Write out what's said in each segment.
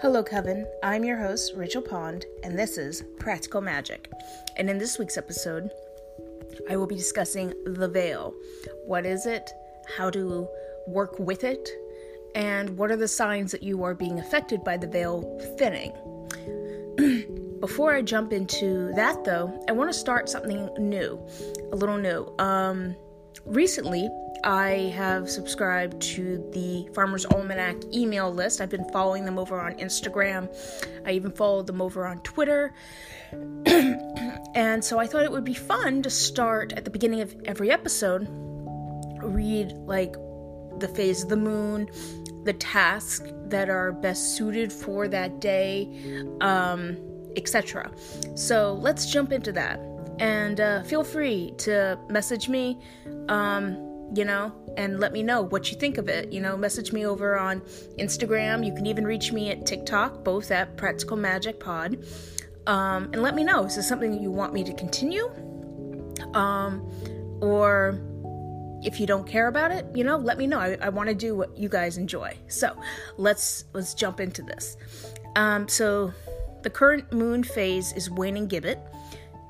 Hello, Coven. I'm your host, Rachel Pond, and this is Practical Magic. And in this week's episode, I will be discussing the veil. What is it? How to work with it? And what are the signs that you are being affected by the veil thinning? Before I jump into that, though, I want to start something new, a little new. Um, recently, I have subscribed to the Farmer's Almanac email list. I've been following them over on Instagram. I even followed them over on Twitter. and so I thought it would be fun to start at the beginning of every episode, read like the phase of the moon, the tasks that are best suited for that day, um, etc. So let's jump into that. And uh, feel free to message me. Um, you know, and let me know what you think of it. You know, message me over on Instagram. You can even reach me at TikTok, both at Practical Magic Pod. Um, and let me know is this something you want me to continue? Um, or if you don't care about it, you know, let me know. I, I want to do what you guys enjoy. So let's let's jump into this. Um, so the current moon phase is waning gibbet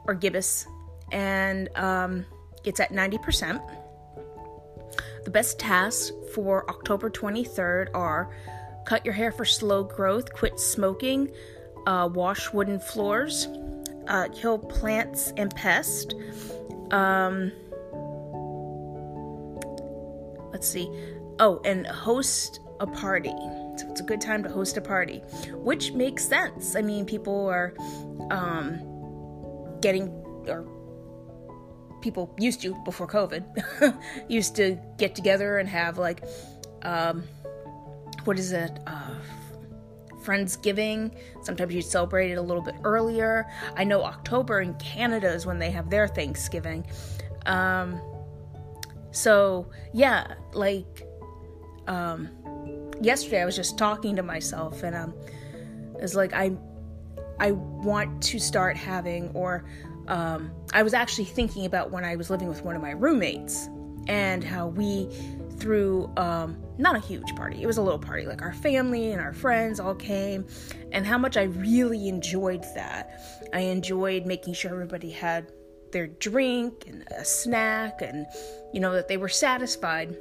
or gibbous, and um, it's at ninety percent. The best tasks for October 23rd are cut your hair for slow growth, quit smoking, uh, wash wooden floors, uh, kill plants and pests. Um, let's see. Oh, and host a party. So it's a good time to host a party, which makes sense. I mean, people are um, getting or people used to before COVID used to get together and have like um, what is it? Uh, Friendsgiving. Sometimes you celebrate it a little bit earlier. I know October in Canada is when they have their Thanksgiving. Um, so yeah, like um, yesterday I was just talking to myself and um, it's like I I want to start having or um, I was actually thinking about when I was living with one of my roommates and how we threw um, not a huge party, it was a little party. Like our family and our friends all came, and how much I really enjoyed that. I enjoyed making sure everybody had their drink and a snack, and you know, that they were satisfied.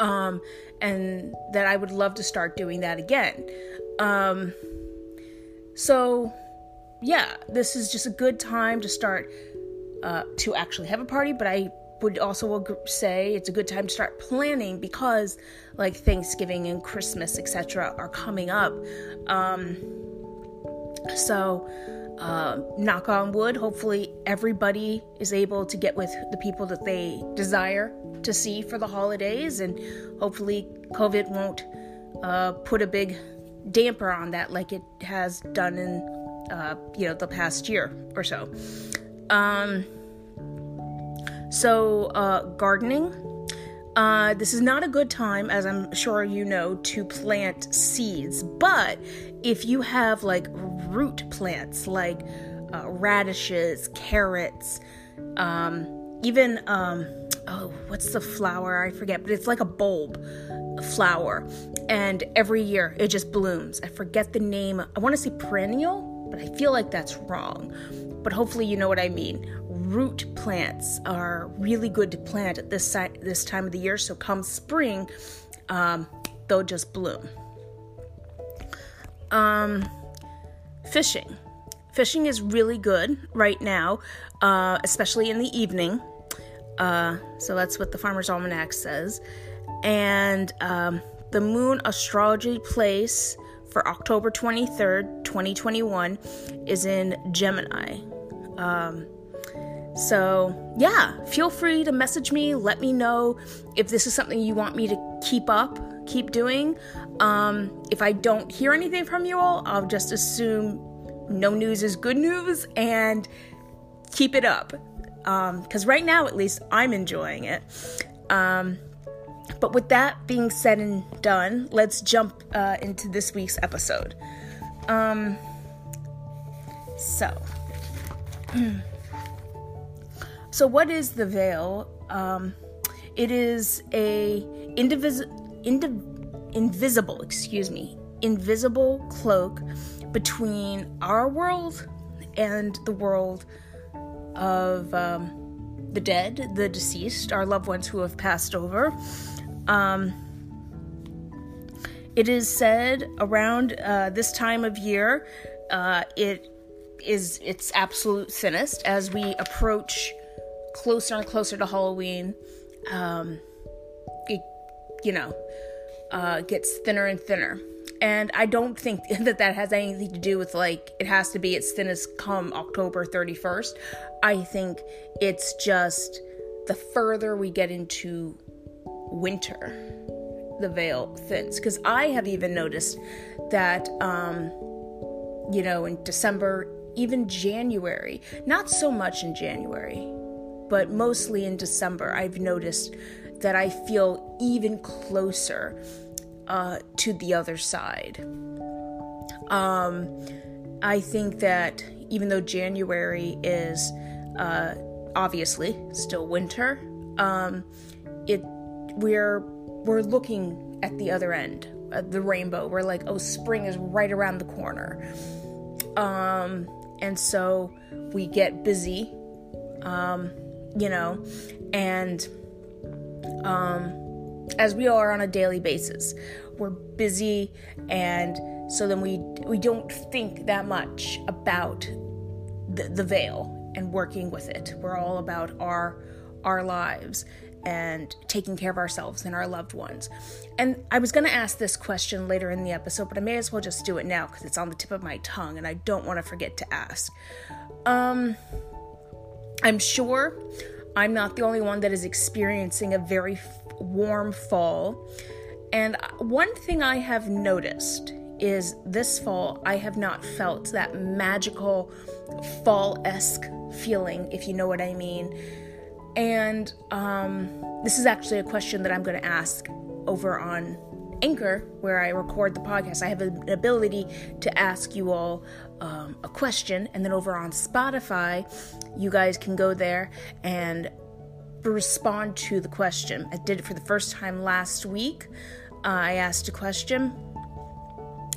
Um, and that I would love to start doing that again. Um, so yeah, this is just a good time to start uh, to actually have a party, but I would also say it's a good time to start planning because like Thanksgiving and Christmas, etc., are coming up. Um, so, uh, knock on wood, hopefully everybody is able to get with the people that they desire to see for the holidays, and hopefully COVID won't uh, put a big damper on that like it has done in uh, you know, the past year or so. Um, so, uh, gardening. Uh, this is not a good time, as I'm sure you know, to plant seeds. But if you have like root plants, like uh, radishes, carrots, um, even um, oh, what's the flower? I forget, but it's like a bulb flower, and every year it just blooms. I forget the name. I want to say perennial but I feel like that's wrong. But hopefully, you know what I mean. Root plants are really good to plant at this si- this time of the year. So come spring, um, they'll just bloom. Um, fishing. Fishing is really good right now, uh, especially in the evening. Uh, so that's what the Farmer's Almanac says. And um, the moon astrology place for October 23rd, 2021, is in Gemini. Um, so, yeah, feel free to message me. Let me know if this is something you want me to keep up, keep doing. Um, if I don't hear anything from you all, I'll just assume no news is good news and keep it up. Because um, right now, at least, I'm enjoying it. Um, but with that being said and done, let's jump uh, into this week's episode. Um, so, so what is the veil? Um, it is a indivis- indiv- invisible, excuse me, invisible cloak between our world and the world of um, the dead, the deceased, our loved ones who have passed over. Um, it is said around uh, this time of year, uh, it is its absolute thinnest as we approach closer and closer to Halloween. Um, it, you know, uh, gets thinner and thinner. And I don't think that that has anything to do with like it has to be its thinnest come October 31st. I think it's just the further we get into winter, the veil thins. Because I have even noticed that, um, you know, in December, even January, not so much in January, but mostly in December, I've noticed that I feel even closer uh, to the other side. Um, I think that even though January is uh, obviously still winter, um, it we're we're looking at the other end, uh, the rainbow. We're like, oh, spring is right around the corner, um, and so we get busy, um, you know, and um, as we are on a daily basis. We're busy, and so then we we don't think that much about the, the veil and working with it. We're all about our our lives and taking care of ourselves and our loved ones. And I was going to ask this question later in the episode, but I may as well just do it now because it's on the tip of my tongue and I don't want to forget to ask. Um, I'm sure I'm not the only one that is experiencing a very f- warm fall. And one thing I have noticed is this fall, I have not felt that magical fall esque feeling, if you know what I mean. And um, this is actually a question that I'm going to ask over on Anchor, where I record the podcast. I have an ability to ask you all um, a question, and then over on Spotify, you guys can go there and respond to the question. I did it for the first time last week. Uh, I asked a question.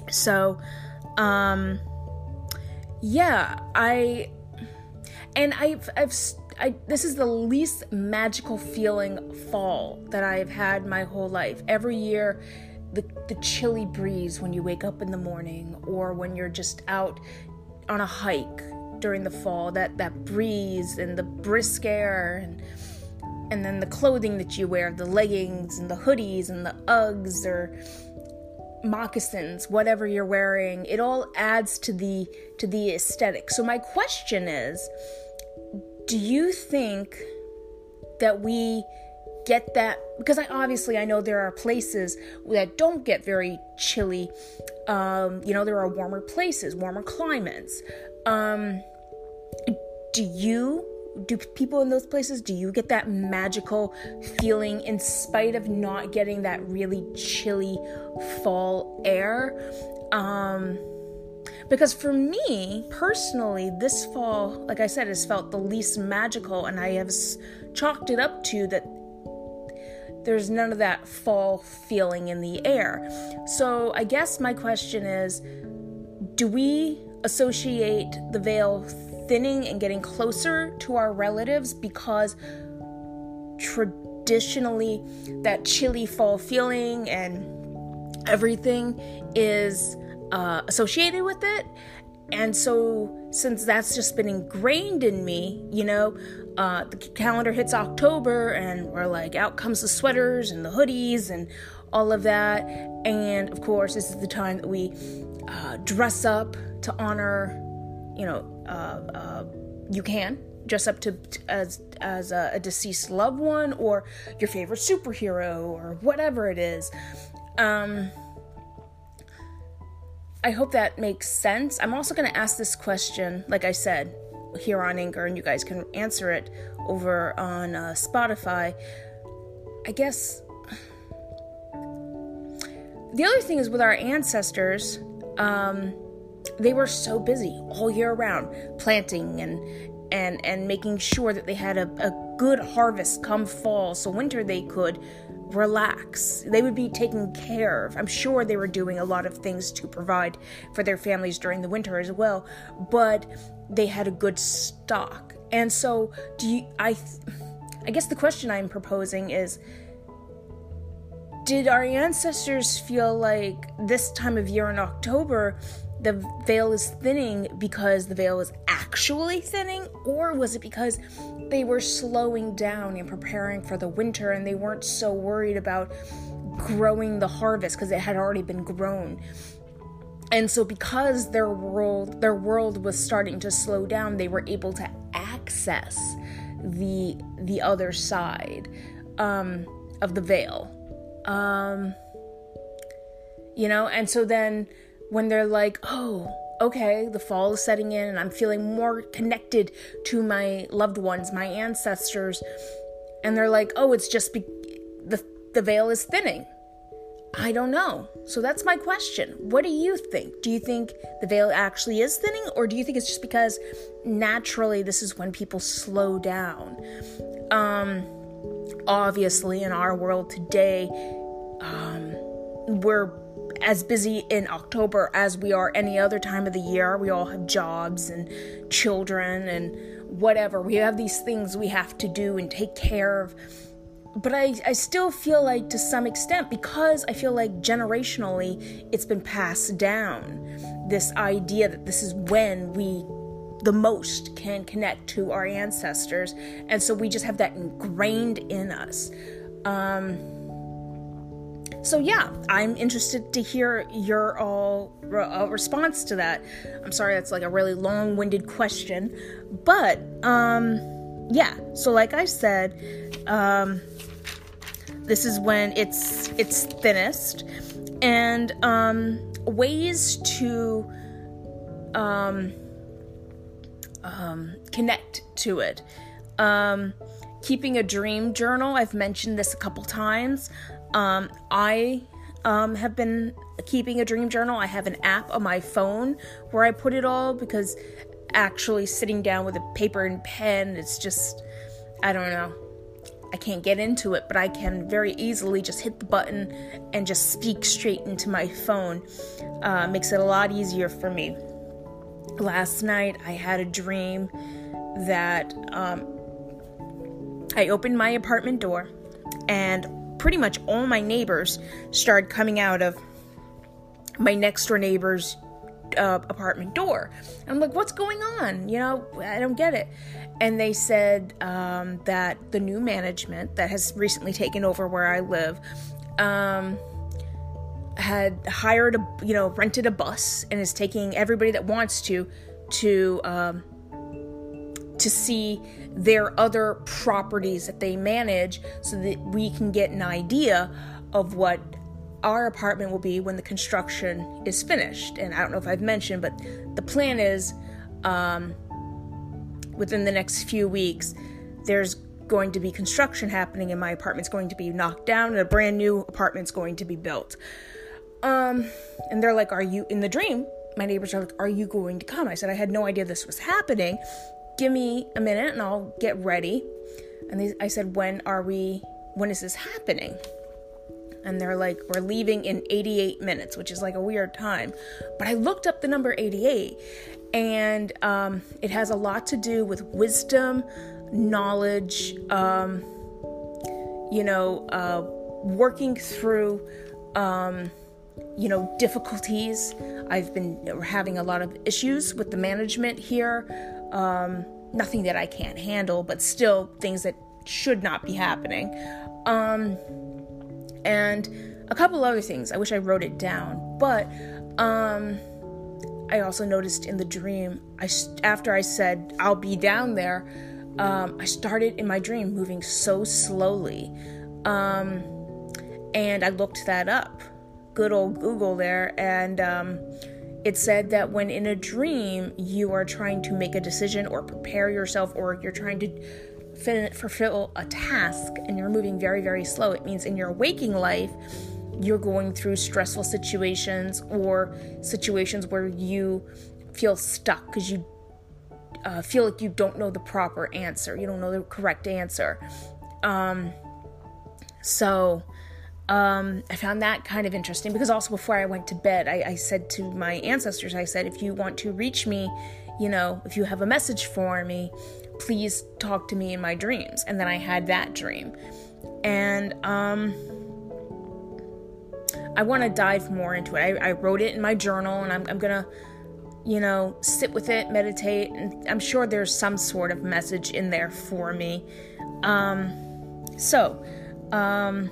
So, um, yeah, I, and I've, I've, I, this is the least magical feeling fall that I've had my whole life. Every year, the, the chilly breeze when you wake up in the morning or when you're just out on a hike during the fall that that breeze and the brisk air and and then the clothing that you wear the leggings and the hoodies and the Uggs or moccasins whatever you're wearing it all adds to the to the aesthetic so my question is do you think that we get that because I obviously I know there are places that don't get very chilly. Um, you know, there are warmer places, warmer climates. Um, do you do people in those places do you get that magical feeling in spite of not getting that really chilly fall air um because for me personally this fall like i said has felt the least magical and i have chalked it up to that there's none of that fall feeling in the air. So i guess my question is do we associate the veil thinning and getting closer to our relatives because traditionally that chilly fall feeling and everything is uh, associated with it. And so, since that's just been ingrained in me, you know, uh, the calendar hits October and we're like, out comes the sweaters and the hoodies and all of that. And of course, this is the time that we uh, dress up to honor, you know, uh, uh, you can dress up to as as a, a, deceased loved one or your favorite superhero or whatever it is. Um, I hope that makes sense. I'm also going to ask this question, like I said, here on Anchor, and you guys can answer it over on uh, Spotify. I guess the other thing is with our ancestors. Um, they were so busy all year round planting and and and making sure that they had a, a good harvest come fall so winter they could relax. They would be taken care of i'm sure they were doing a lot of things to provide for their families during the winter as well but they had a good stock. And so do you i i guess the question i'm proposing is did our ancestors feel like this time of year in october the veil is thinning because the veil is actually thinning, or was it because they were slowing down and preparing for the winter and they weren't so worried about growing the harvest because it had already been grown? And so because their world their world was starting to slow down, they were able to access the the other side um, of the veil. Um, you know, and so then when they're like, oh, okay, the fall is setting in and I'm feeling more connected to my loved ones, my ancestors. And they're like, oh, it's just be- the, the veil is thinning. I don't know. So that's my question. What do you think? Do you think the veil actually is thinning, or do you think it's just because naturally this is when people slow down? Um, obviously, in our world today, um, we're as busy in October as we are any other time of the year. We all have jobs and children and whatever. We have these things we have to do and take care of. But I, I still feel like, to some extent, because I feel like generationally it's been passed down, this idea that this is when we the most can connect to our ancestors. And so we just have that ingrained in us. Um, so yeah, I'm interested to hear your all uh, response to that. I'm sorry that's like a really long-winded question, but um yeah. So like I said, um this is when it's it's thinnest and um ways to um um connect to it. Um keeping a dream journal. I've mentioned this a couple times. Um, I um, have been keeping a dream journal. I have an app on my phone where I put it all because actually sitting down with a paper and pen, it's just, I don't know. I can't get into it, but I can very easily just hit the button and just speak straight into my phone. Uh, makes it a lot easier for me. Last night, I had a dream that um, I opened my apartment door and pretty much all my neighbors started coming out of my next door neighbor's uh, apartment door. I'm like, what's going on? You know, I don't get it. And they said um, that the new management that has recently taken over where I live um, had hired a, you know, rented a bus and is taking everybody that wants to to um, to see their other properties that they manage so that we can get an idea of what our apartment will be when the construction is finished. And I don't know if I've mentioned, but the plan is um, within the next few weeks, there's going to be construction happening, and my apartment's going to be knocked down, and a brand new apartment's going to be built. Um, and they're like, Are you in the dream? My neighbors are like, Are you going to come? I said, I had no idea this was happening give me a minute and I'll get ready. And they, I said, when are we, when is this happening? And they're like, we're leaving in 88 minutes, which is like a weird time. But I looked up the number 88 and um, it has a lot to do with wisdom, knowledge, um, you know, uh, working through, um, you know, difficulties. I've been having a lot of issues with the management here. Um, nothing that I can't handle, but still things that should not be happening. Um, and a couple other things. I wish I wrote it down, but um, I also noticed in the dream. I after I said I'll be down there, um, I started in my dream moving so slowly, um, and I looked that up. Good old Google there, and um, it said that when in a dream you are trying to make a decision or prepare yourself or you're trying to fin- fulfill a task and you're moving very, very slow, it means in your waking life, you're going through stressful situations or situations where you feel stuck because you uh, feel like you don't know the proper answer, you don't know the correct answer. Um, so um, I found that kind of interesting because also before I went to bed, I, I said to my ancestors, I said, if you want to reach me, you know, if you have a message for me, please talk to me in my dreams. And then I had that dream. And um, I want to dive more into it. I, I, wrote it in my journal and I'm, I'm going to, you know, sit with it, meditate. And I'm sure there's some sort of message in there for me. Um, so, um,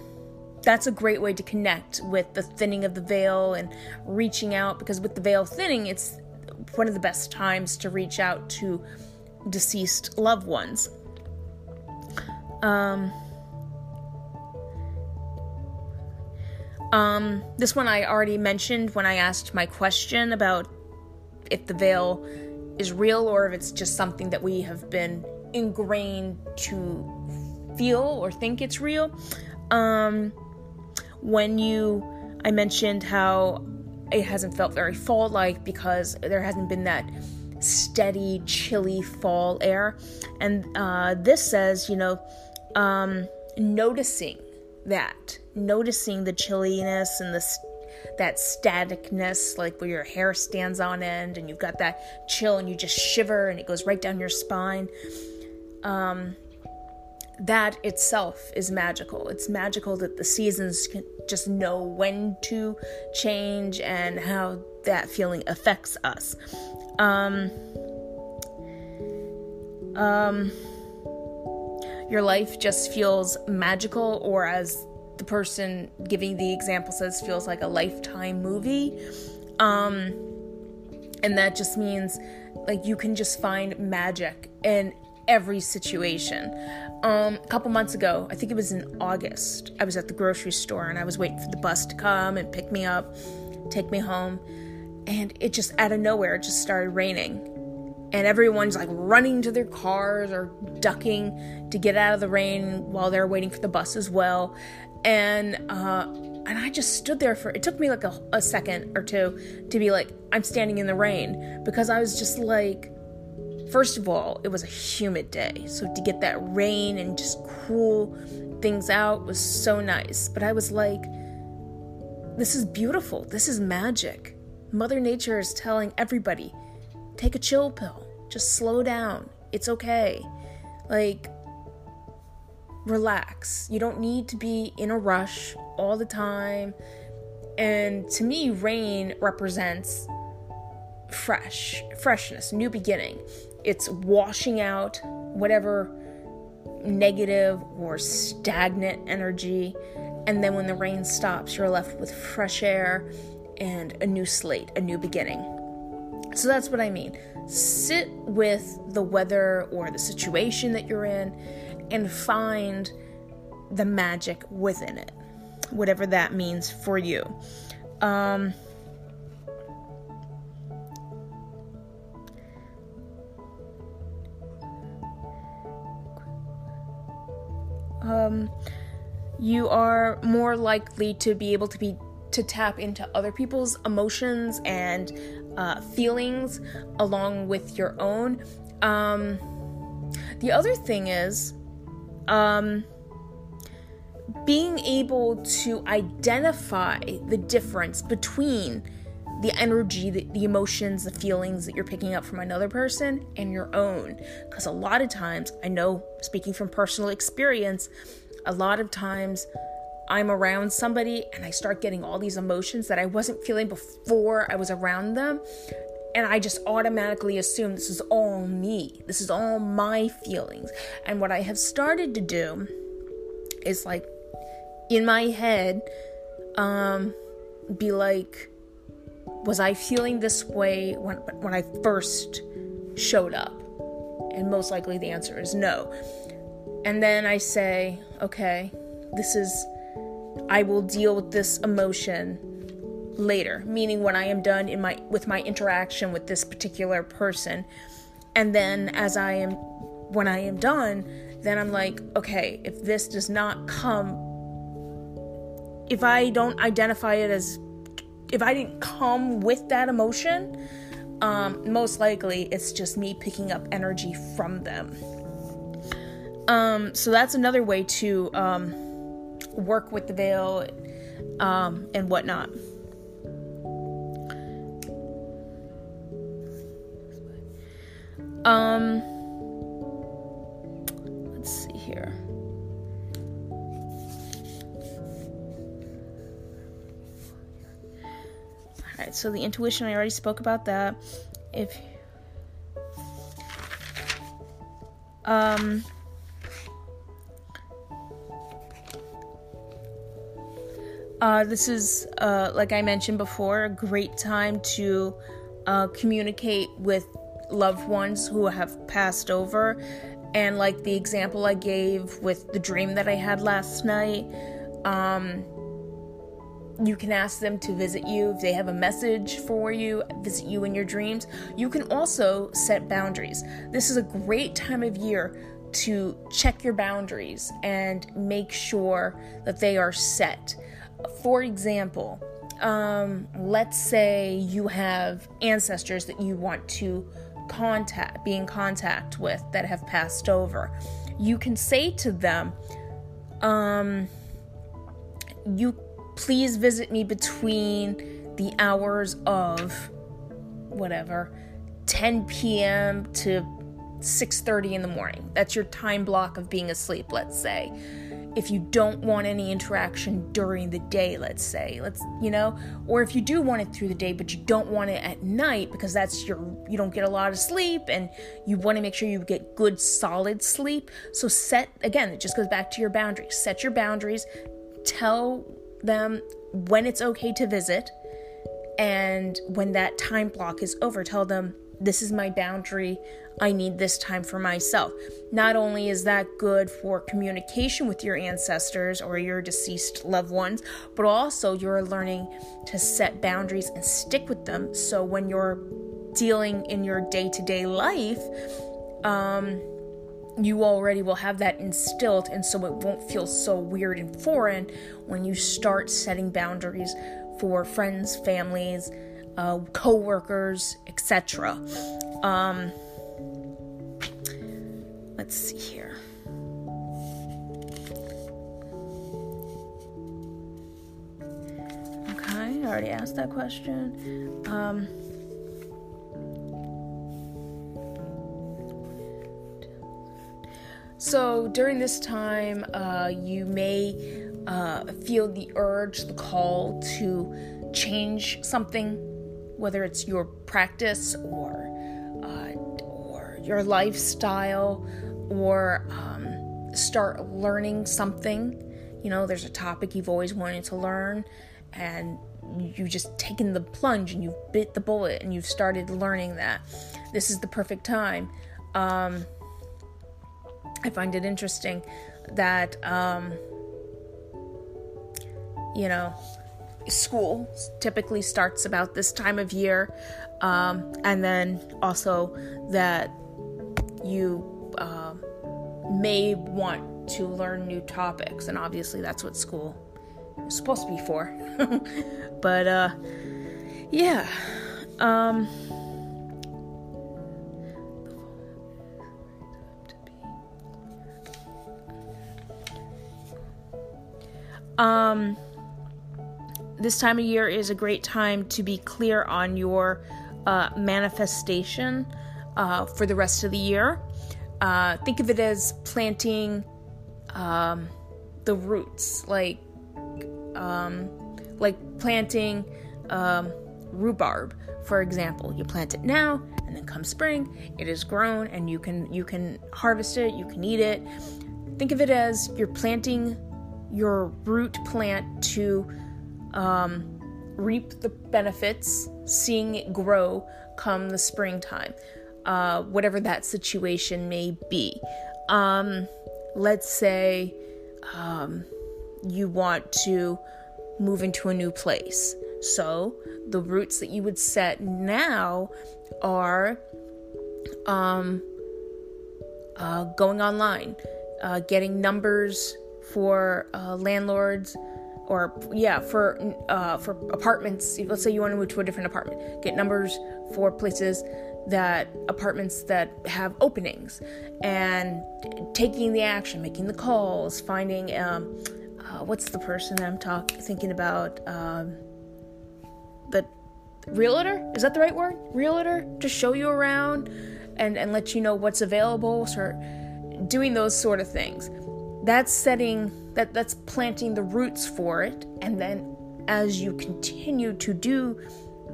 that's a great way to connect with the thinning of the veil and reaching out because with the veil thinning, it's one of the best times to reach out to deceased loved ones. Um, um, this one I already mentioned when I asked my question about if the veil is real or if it's just something that we have been ingrained to feel or think it's real. Um, when you, I mentioned how it hasn't felt very fall like because there hasn't been that steady, chilly fall air. And uh, this says, you know, um, noticing that, noticing the chilliness and the that staticness, like where your hair stands on end and you've got that chill and you just shiver and it goes right down your spine. Um, that itself is magical. It's magical that the seasons can just know when to change and how that feeling affects us. Um, um, your life just feels magical, or as the person giving the example says, feels like a lifetime movie. Um, and that just means like you can just find magic in every situation. Um, a couple months ago, I think it was in August, I was at the grocery store and I was waiting for the bus to come and pick me up, take me home, and it just out of nowhere it just started raining. And everyone's like running to their cars or ducking to get out of the rain while they're waiting for the bus as well. And uh, and I just stood there for it took me like a, a second or two to be like, I'm standing in the rain because I was just like First of all, it was a humid day, so to get that rain and just cool things out was so nice. But I was like, this is beautiful. This is magic. Mother Nature is telling everybody take a chill pill, just slow down. It's okay. Like, relax. You don't need to be in a rush all the time. And to me, rain represents fresh, freshness, new beginning it's washing out whatever negative or stagnant energy. And then when the rain stops, you're left with fresh air and a new slate, a new beginning. So that's what I mean. Sit with the weather or the situation that you're in and find the magic within it, whatever that means for you. Um, um, you are more likely to be able to be to tap into other people's emotions and uh, feelings along with your own. Um, the other thing is um, being able to identify the difference between the energy, the, the, emotions, the feelings that you're picking up from another person and your own. Because a lot of times, I know, speaking from personal experience, a lot of times I'm around somebody and I start getting all these emotions that I wasn't feeling before I was around them. And I just automatically assume this is all me. This is all my feelings. And what I have started to do is like in my head, um, be like, was I feeling this way when when I first showed up? And most likely the answer is no. And then I say, okay, this is I will deal with this emotion later, meaning when I am done in my with my interaction with this particular person. And then as I am when I am done, then I'm like, okay, if this does not come if I don't identify it as if I didn't come with that emotion, um, most likely it's just me picking up energy from them. Um, so that's another way to um, work with the veil um, and whatnot. Um, let's see here. All right, so the intuition, I already spoke about that. If um uh, this is uh, like I mentioned before, a great time to uh, communicate with loved ones who have passed over. And like the example I gave with the dream that I had last night, um, you can ask them to visit you if they have a message for you, visit you in your dreams. You can also set boundaries. This is a great time of year to check your boundaries and make sure that they are set. For example, um, let's say you have ancestors that you want to contact, be in contact with that have passed over. You can say to them, um, you please visit me between the hours of whatever 10 p.m. to 6:30 in the morning. That's your time block of being asleep, let's say. If you don't want any interaction during the day, let's say, let's, you know, or if you do want it through the day but you don't want it at night because that's your you don't get a lot of sleep and you want to make sure you get good solid sleep. So set again, it just goes back to your boundaries. Set your boundaries. Tell them when it's okay to visit and when that time block is over. Tell them this is my boundary. I need this time for myself. Not only is that good for communication with your ancestors or your deceased loved ones but also you're learning to set boundaries and stick with them. So when you're dealing in your day-to-day life um you already will have that instilled, and so it won't feel so weird and foreign when you start setting boundaries for friends, families, uh, co-workers, etc. Um, let's see here. Okay, I already asked that question. Um, So during this time, uh, you may uh, feel the urge, the call to change something, whether it's your practice or uh, or your lifestyle, or um, start learning something. You know, there's a topic you've always wanted to learn, and you've just taken the plunge and you've bit the bullet and you've started learning that. This is the perfect time. Um, I find it interesting that, um, you know, school typically starts about this time of year, um, and then also that you uh, may want to learn new topics, and obviously that's what school is supposed to be for. but uh, yeah. Um, Um, this time of year is a great time to be clear on your uh, manifestation uh, for the rest of the year. Uh, think of it as planting um, the roots, like um, like planting um, rhubarb, for example. You plant it now, and then come spring, it is grown, and you can you can harvest it, you can eat it. Think of it as you're planting your root plant to um, reap the benefits, seeing it grow come the springtime, uh, whatever that situation may be. Um, let's say um, you want to move into a new place. So the roots that you would set now are um, uh, going online, uh, getting numbers for uh, landlords or yeah, for uh, for apartments. Let's say you want to move to a different apartment, get numbers for places that apartments that have openings, and taking the action, making the calls, finding um, uh, what's the person I'm talking thinking about um, the realtor? Is that the right word? Realtor? To show you around and and let you know what's available start doing those sort of things that's setting that that's planting the roots for it. And then as you continue to do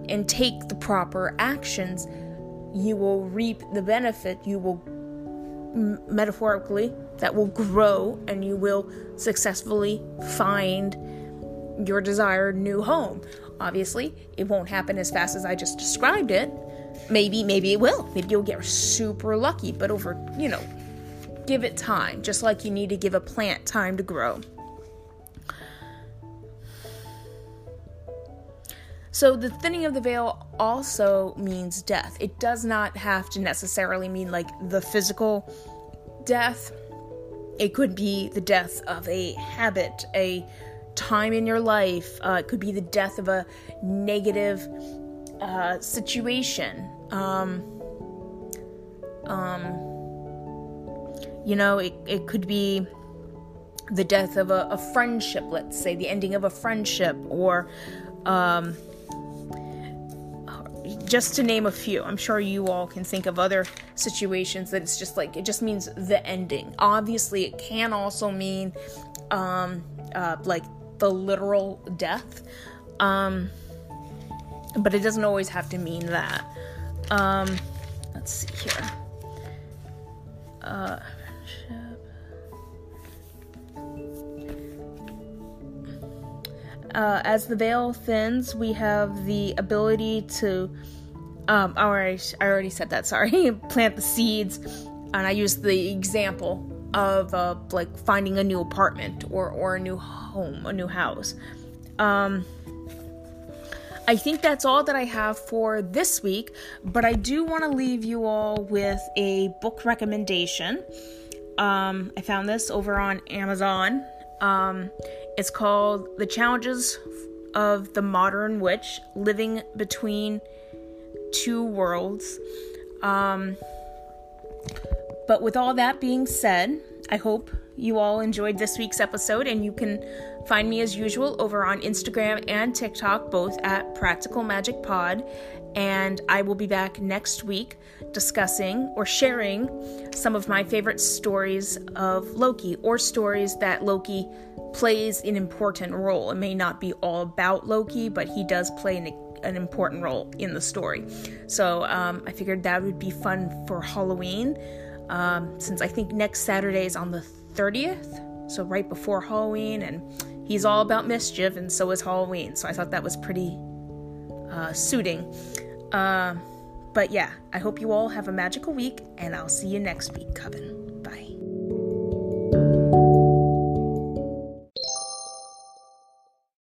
and take the proper actions you will reap the benefit. You will metaphorically that will grow and you will successfully find your desired new home. Obviously it won't happen as fast as i just described it. Maybe maybe it will. Maybe you'll get super lucky. But over you know give it time just like you need to give a plant time to grow So the thinning of the veil also means death. It does not have to necessarily mean like the physical death. It could be the death of a habit, a time in your life. Uh, it could be the death of a negative uh, situation. Um, um, you know, it, it could be the death of a, a friendship, let's say, the ending of a friendship, or um, just to name a few. I'm sure you all can think of other situations that it's just like it just means the ending. Obviously, it can also mean um, uh, like the literal death, um, but it doesn't always have to mean that. Um, let's see here. Uh, uh, as the veil thins, we have the ability to. Um, already, I already said that. Sorry. Plant the seeds, and I used the example of uh, like finding a new apartment or or a new home, a new house. Um, I think that's all that I have for this week, but I do want to leave you all with a book recommendation. Um, I found this over on Amazon. Um, it's called The Challenges of the Modern Witch Living Between Two Worlds. Um, but with all that being said, I hope you all enjoyed this week's episode, and you can find me as usual over on Instagram and TikTok, both at Practical Magic Pod. And I will be back next week discussing or sharing some of my favorite stories of Loki or stories that Loki plays an important role. It may not be all about Loki, but he does play an, an important role in the story. So um, I figured that would be fun for Halloween, um, since I think next Saturday is on the 30th, so right before Halloween, and he's all about mischief, and so is Halloween. So I thought that was pretty uh, suiting. Uh, but yeah, I hope you all have a magical week, and I'll see you next week, Coven.